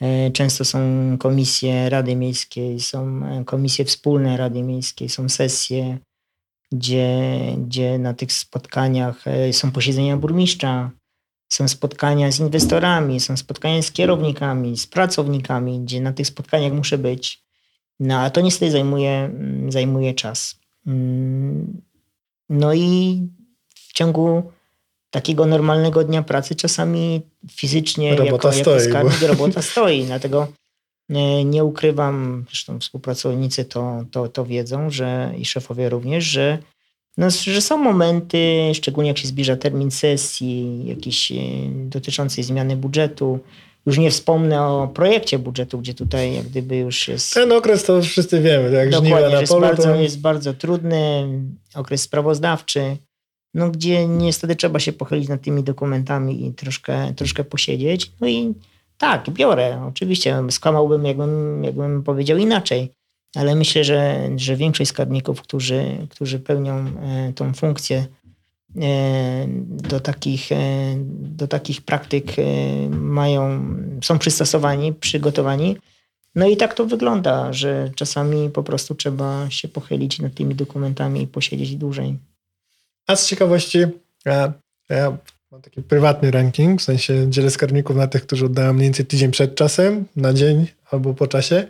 E, często są komisje Rady Miejskiej, są komisje wspólne Rady Miejskiej, są sesje, gdzie, gdzie na tych spotkaniach są posiedzenia burmistrza, są spotkania z inwestorami, są spotkania z kierownikami, z pracownikami, gdzie na tych spotkaniach muszę być. No a to niestety zajmuje, mm, zajmuje czas. Mm, no i w ciągu takiego normalnego dnia pracy czasami fizycznie robota jako, stoi, jako skarbnik bo... robota stoi. Dlatego Nie, nie ukrywam, zresztą współpracownicy to, to, to wiedzą, że i szefowie również, że, no, że są momenty, szczególnie jak się zbliża termin sesji, jakiś e, dotyczącej zmiany budżetu. Już nie wspomnę o projekcie budżetu, gdzie tutaj jak gdyby już jest. Ten okres to wszyscy wiemy, tak? Dokładnie, że na jest, polu, bardzo, to... jest bardzo trudny okres sprawozdawczy, no, gdzie niestety trzeba się pochylić nad tymi dokumentami i troszkę, troszkę posiedzieć. No i tak, biorę. Oczywiście skłamałbym, jakbym, jakbym powiedział inaczej, ale myślę, że, że większość skarbników, którzy, którzy pełnią e, tą funkcję, e, do takich, e, do takich praktyk mają, są przystosowani, przygotowani. No i tak to wygląda, że czasami po prostu trzeba się pochylić nad tymi dokumentami i posiedzieć dłużej. A z ciekawości, ja, ja mam taki prywatny ranking, w sensie dzielę skarbników na tych, którzy oddają mniej więcej tydzień przed czasem, na dzień albo po czasie.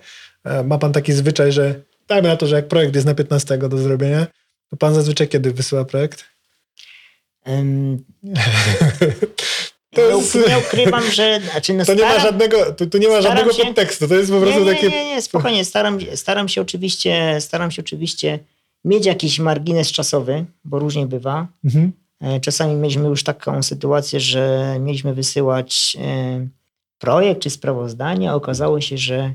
Ma pan taki zwyczaj, że dajmy na to, że jak projekt jest na 15 do zrobienia, to pan zazwyczaj kiedy wysyła projekt? Um, to jest, nie ukrywam, że. Znaczy no to staram, nie ma żadnego, tu, tu nie ma żadnego się, podtekstu, to jest po prostu nie, nie, takie. Nie, nie, spokojnie. Staram, staram się oczywiście, staram się oczywiście mieć jakiś margines czasowy, bo różnie bywa. Mhm. Czasami mieliśmy już taką sytuację, że mieliśmy wysyłać projekt czy sprawozdanie, a okazało się, że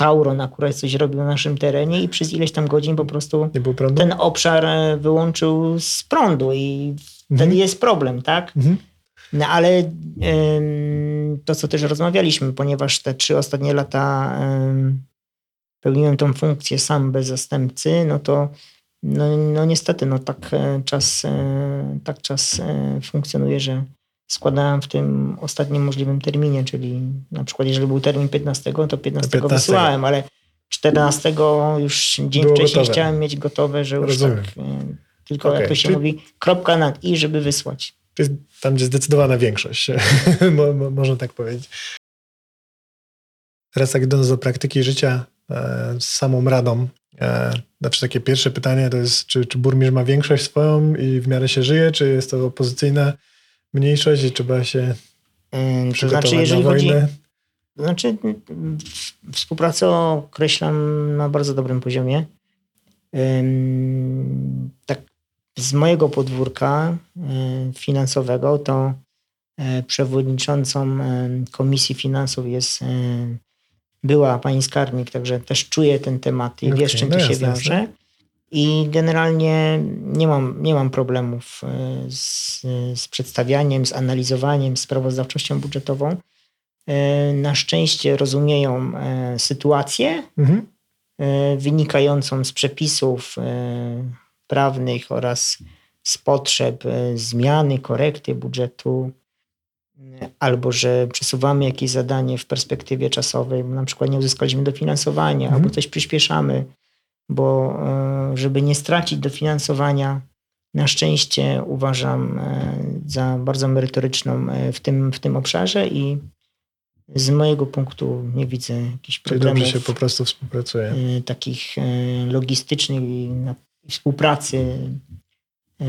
Tauron akurat coś robił na naszym terenie i przez ileś tam godzin po prostu ten obszar wyłączył z prądu i wtedy mhm. jest problem, tak? Mhm. No ale to, co też rozmawialiśmy, ponieważ te trzy ostatnie lata pełniłem tą funkcję sam bez zastępcy, no to no, no niestety, no tak e, czas, e, tak czas e, funkcjonuje, że składałem w tym ostatnim możliwym terminie, czyli na przykład jeżeli był termin 15, to 15, 15. wysyłałem, ale 14 już dzień Było wcześniej gotowe. chciałem mieć gotowe, że już Rozumiem. tak tylko okay. jak to się czyli... mówi, kropka nad i, żeby wysłać. Jest tam, gdzie zdecydowana większość, można tak powiedzieć. Teraz tak idąc do praktyki życia z samą radą, znaczy takie pierwsze pytanie to jest, czy, czy burmistrz ma większość swoją i w miarę się żyje, czy jest to opozycyjna mniejszość i trzeba się to znaczy, jeżeli chodzi, to znaczy współpracę określam na bardzo dobrym poziomie. Tak z mojego podwórka finansowego to e, przewodniczącą Komisji Finansów jest była pani skarbnik, także też czuję ten temat i okay, wie, z czym no to się wiąże. I generalnie nie mam, nie mam problemów e, z, z przedstawianiem, z analizowaniem, sprawozdawczością budżetową. E, na szczęście rozumieją e, sytuację mhm. wynikającą z przepisów prawnych oraz z potrzeb zmiany, korekty budżetu albo że przesuwamy jakieś zadanie w perspektywie czasowej, na przykład nie uzyskaliśmy dofinansowania, mhm. albo coś przyspieszamy, bo e, żeby nie stracić dofinansowania, na szczęście uważam e, za bardzo merytoryczną e, w tym, w tym obszarze i z mojego punktu nie widzę jakichś problemów. Czyli dobrze się po prostu współpracuje. Takich logistycznych i współpracy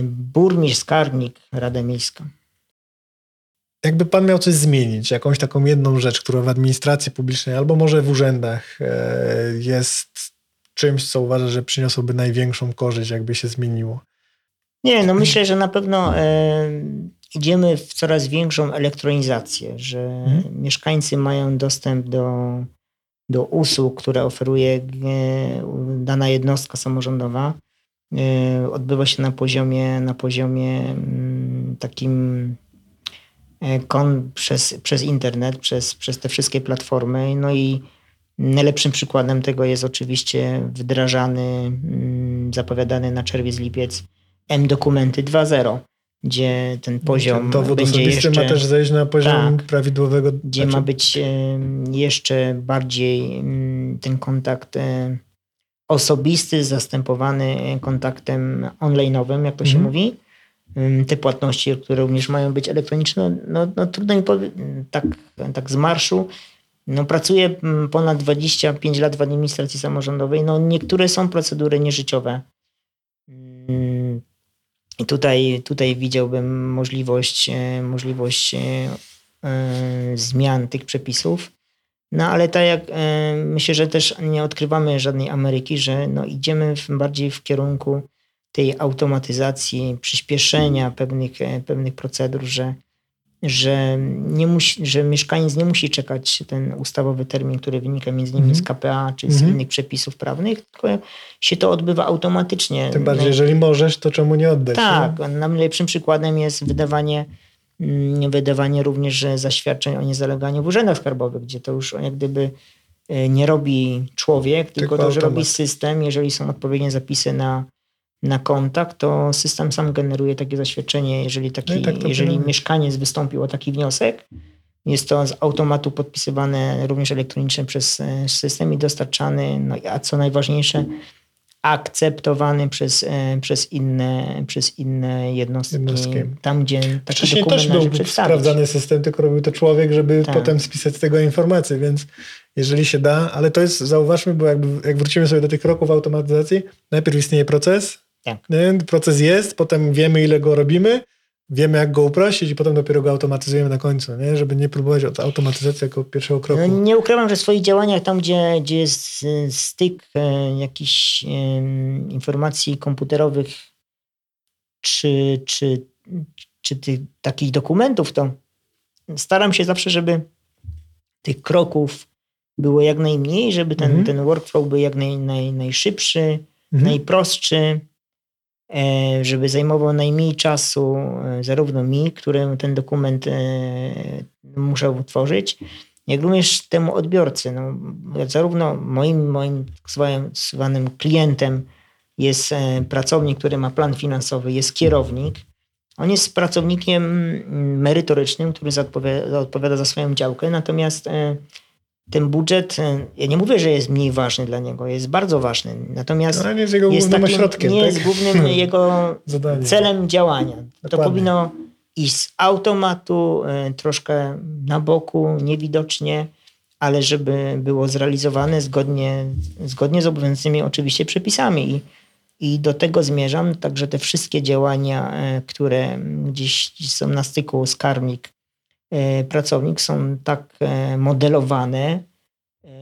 burmistrz, skarbnik, Rada Miejska. Jakby pan miał coś zmienić, jakąś taką jedną rzecz, która w administracji publicznej albo może w urzędach jest czymś, co uważa, że przyniosłoby największą korzyść, jakby się zmieniło? Nie, no myślę, że na pewno e, idziemy w coraz większą elektronizację, że hmm. mieszkańcy mają dostęp do, do usług, które oferuje e, dana jednostka samorządowa. E, odbywa się na poziomie, na poziomie m, mm, takim E, kon przez, przez internet, przez, przez te wszystkie platformy. No i najlepszym przykładem tego jest oczywiście wdrażany, mm, zapowiadany na czerwiec, lipiec M-dokumenty 2.0 gdzie ten poziom Dowód będzie jeszcze... ma też zejść na poziom tak, prawidłowego... Gdzie znaczy... ma być jeszcze bardziej ten kontakt e, osobisty, zastępowany kontaktem online'owym, jak to się mhm. mówi te płatności, które również mają być elektroniczne, no, no trudno mi powiedzieć, tak, tak z marszu. No, pracuję ponad 25 lat w administracji samorządowej. No, niektóre są procedury nieżyciowe. I tutaj, tutaj widziałbym możliwość, e, możliwość e, e, zmian tych przepisów. No ale tak jak myślę, że też nie odkrywamy żadnej Ameryki, że no, idziemy w, bardziej w kierunku tej automatyzacji, przyspieszenia pewnych, pewnych procedur, że, że, nie musi, że mieszkaniec nie musi czekać ten ustawowy termin, który wynika między innymi z Mhm. KPA czy z Mhm. innych przepisów prawnych, tylko się to odbywa automatycznie. Tym bardziej, No, jeżeli możesz, to czemu nie oddać? tak, nie? najlepszym przykładem jest wydawanie, mm, wydawanie również zaświadczeń o niezaleganiu w urzędach skarbowych, gdzie to już jak gdyby e, nie robi człowiek, tylko, Tylko to już robi system. Jeżeli są odpowiednie zapisy na, na kontakt, to system sam generuje takie zaświadczenie, jeżeli, taki, No i tak jeżeli być. mieszkaniec wystąpił o taki wniosek. Jest to z automatu podpisywane również elektronicznie przez e, system i dostarczany, no, a co najważniejsze, akceptowany przez, e, przez, inne, przez inne jednostki, Jednostki. tam, gdzie taki Wcześniej też był sprawdzany system, tylko robił to człowiek, żeby Tak. potem spisać z tego informacje, więc jeżeli się da, ale to jest, zauważmy, bo jakby, jak wrócimy sobie do tych kroków automatyzacji, najpierw istnieje proces, Tak. nie? proces jest, potem wiemy ile go robimy, wiemy jak go uprościć i potem dopiero go automatyzujemy na końcu, nie? żeby nie próbować od automatyzacji jako pierwszego kroku. No, nie ukrywam, że w swoich działaniach, tam gdzie, gdzie jest e, styk e, jakichś em, informacji komputerowych czy, czy, czy tych takich dokumentów, to staram się zawsze, żeby tych kroków było jak najmniej, żeby ten, Mhm. ten workflow był jak naj, naj, najszybszy, Mhm. najprostszy, e, żeby zajmował najmniej czasu e, zarówno mi, który ten dokument e, muszę utworzyć, jak również temu odbiorcy. No, zarówno moim, moim tak zwanym, klientem jest e, pracownik, który ma plan finansowy, jest kierownik. On jest pracownikiem mm, merytorycznym, który odpowiada za swoją działkę, natomiast e, ten budżet, e, ja nie mówię, że jest mniej ważny dla niego, jest bardzo ważny. Natomiast No, nie jest jego jest głównym takim, nie tak? jest głównym jego Zadanie. celem działania. To Dokładnie. powinno iść z automatu, e, troszkę na boku, niewidocznie, ale żeby było zrealizowane zgodnie, zgodnie z obowiązującymi oczywiście przepisami. I, I do tego zmierzam, także te wszystkie działania, e, które gdzieś są na styku skarbnik, e, pracownik, są tak e, modelowane,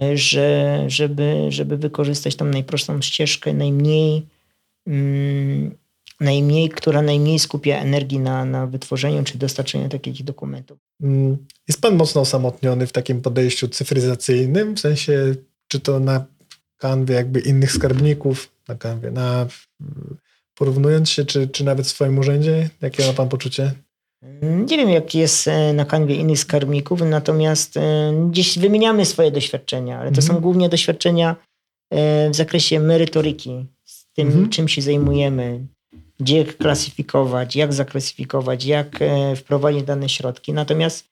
e, że, żeby, żeby wykorzystać tą najprostszą ścieżkę, najmniej mm, najmniej, która najmniej skupia energii na, na wytworzeniu czy dostarczeniu takich dokumentów. Mm, Jest pan mocno osamotniony w takim podejściu cyfryzacyjnym, w sensie, czy to na kanwie jakby innych skarbników, na kanwie, na porównując się, czy, czy nawet w swoim urzędzie? Jakie ma pan poczucie? Nie wiem, jak jest e, na kanwie innych skarbników, natomiast e, gdzieś wymieniamy swoje doświadczenia, ale to Mhm. są głównie doświadczenia e, w zakresie merytoryki, z tym, Mhm. czym się zajmujemy, gdzie klasyfikować, jak zaklasyfikować, jak wprowadzić dane środki. Natomiast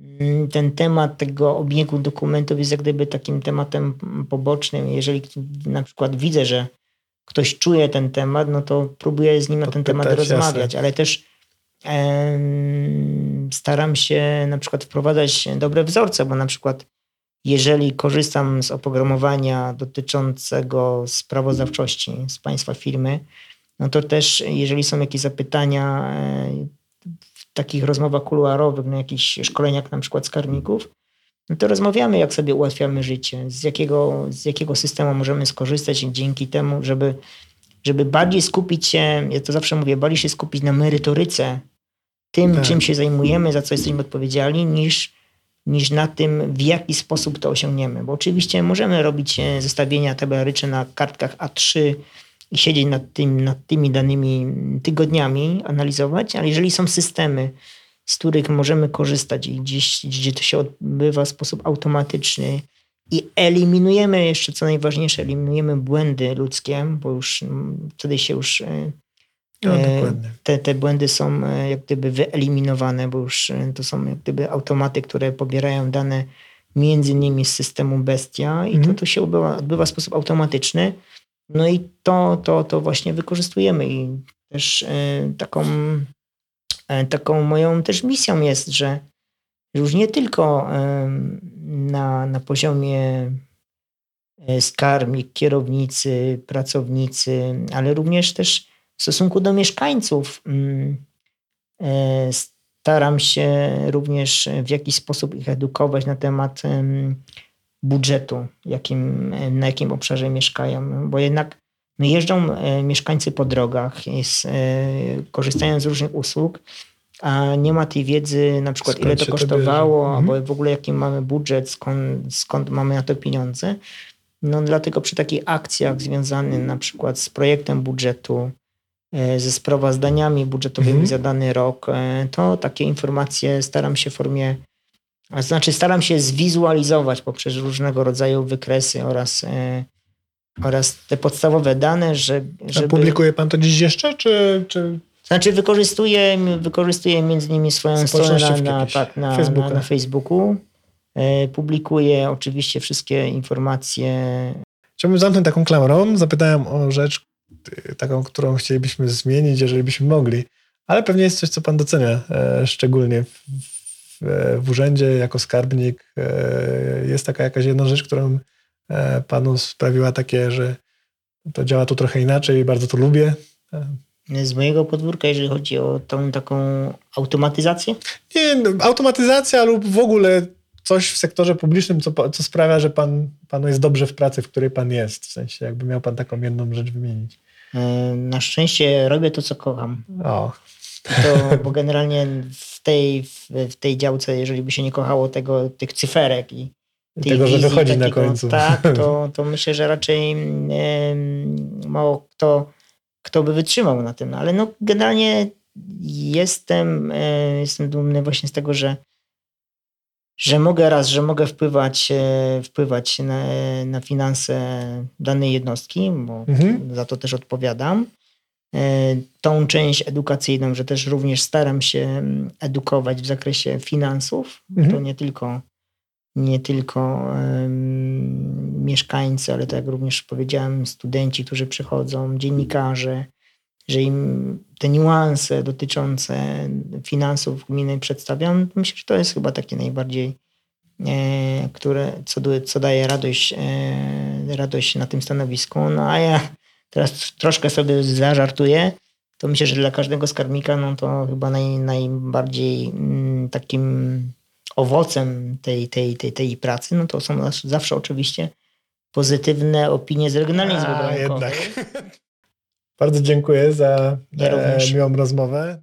mm, ten temat tego obiegu dokumentów jest jak gdyby takim tematem pobocznym. Jeżeli na przykład widzę, że ktoś czuje ten temat, no to próbuję z nim na ten temat Podpytać, jasne. rozmawiać, ale też staram się na przykład wprowadzać dobre wzorce, bo na przykład jeżeli korzystam z oprogramowania dotyczącego sprawozdawczości z państwa firmy, no to też jeżeli są jakieś zapytania e, w takich rozmowach kuluarowych, na jakichś szkoleniach na przykład skarbników, no to rozmawiamy, jak sobie ułatwiamy życie, z jakiego, z jakiego systemu możemy skorzystać dzięki temu, żeby, żeby bardziej skupić się, ja to zawsze mówię, bardziej się skupić na merytoryce, tym, Tak. czym się zajmujemy, za co jesteśmy odpowiedzialni, niż, niż na tym, w jaki sposób to osiągniemy. Bo oczywiście możemy robić e, zestawienia tabelaryczne na kartkach A3 i siedzieć nad, tym, nad tymi danymi tygodniami, analizować, ale jeżeli są systemy, z których możemy korzystać i gdzieś, gdzie to się odbywa w sposób automatyczny i eliminujemy jeszcze, co najważniejsze, eliminujemy błędy ludzkie, bo już mm, wtedy się już e, No, E, te, te błędy są e, jak gdyby wyeliminowane, bo już to są jak gdyby automaty, które pobierają dane między innymi z systemu Bestia i Mhm. to, to się odbywa, odbywa w sposób automatyczny. No i to, to, to właśnie wykorzystujemy i też taką, taką moją też misją jest, że już nie tylko na, na poziomie e, skarbnik, kierownicy, pracownicy, ale również też w stosunku do mieszkańców mm, e, staram się również w jakiś sposób ich edukować na temat em, budżetu, jakim, na jakim obszarze mieszkają, bo jednak no jeżdżą e, mieszkańcy po drogach, jest, korzystają z różnych usług, a nie ma tej wiedzy, na przykład Skąd ile to się to kosztowało, bierze? albo Mhm. w ogóle jaki mamy budżet, skąd, skąd mamy na to pieniądze. No dlatego przy takich akcjach związanych na przykład z projektem budżetu, e, ze sprawozdaniami budżetowymi Mhm. za dany rok, e, to takie informacje staram się w formie, a znaczy staram się zwizualizować poprzez różnego rodzaju wykresy oraz, e, oraz te podstawowe dane, że, A żeby... publikuje pan to dziś jeszcze, czy, czy Znaczy wykorzystuję, wykorzystuję między innymi swoją stronę na, Społecznościówki na, tak, na, Facebooka. na, Facebooku. E, publikuję oczywiście wszystkie informacje. Chciałbym zamknąć taką klamrą. Zapytałem o rzecz, y, taką, którą chcielibyśmy zmienić, jeżeli byśmy mogli. Ale pewnie jest coś, co pan docenia, e, szczególnie w, w, w urzędzie, jako skarbnik. E, jest taka jakaś jedna rzecz, którą e, panu sprawiła takie, że to działa tu trochę inaczej i bardzo to lubię. Z mojego podwórka, jeżeli chodzi o tą taką automatyzację, Nie, no, automatyzacja lub w ogóle coś w sektorze publicznym, co, co sprawia, że pan, panu jest dobrze w pracy, w której pan jest. W sensie, jakby miał pan taką jedną rzecz wymienić. e, na szczęście robię to, co kocham. O, To, bo generalnie w tej, w, tej działce, jeżeli by się nie kochało tego, tych cyferek i tej tego, że wizji wychodzi na takiego, końcu. Tak, to, to myślę, że raczej mało kto, kto by wytrzymał na tym. Ale no, generalnie jestem, e, jestem dumny właśnie z tego, że, że mogę raz, że mogę wpływać, e, wpływać na, na finanse danej jednostki, bo Mhm. za to też odpowiadam. E, Tą część edukacyjną, że też również staram się mm, edukować w zakresie finansów. Mhm. To nie tylko, nie tylko mieszkańcy, ale tak jak również powiedziałem, studenci, którzy przychodzą, dziennikarze, że im te niuanse dotyczące finansów gminy przedstawiam. Myślę, że to jest chyba takie najbardziej, e, które, co, co daje radość, e, radość na tym stanowisku. No a ja teraz troszkę sobie zażartuję, to myślę, że dla każdego skarbnika no to chyba naj, najbardziej mm, takim owocem tej, tej, tej, tej pracy, no to są zawsze oczywiście pozytywne opinie z Regionalnej Izby A, jednak. Bardzo dziękuję za Ja e, miłą rozmowę.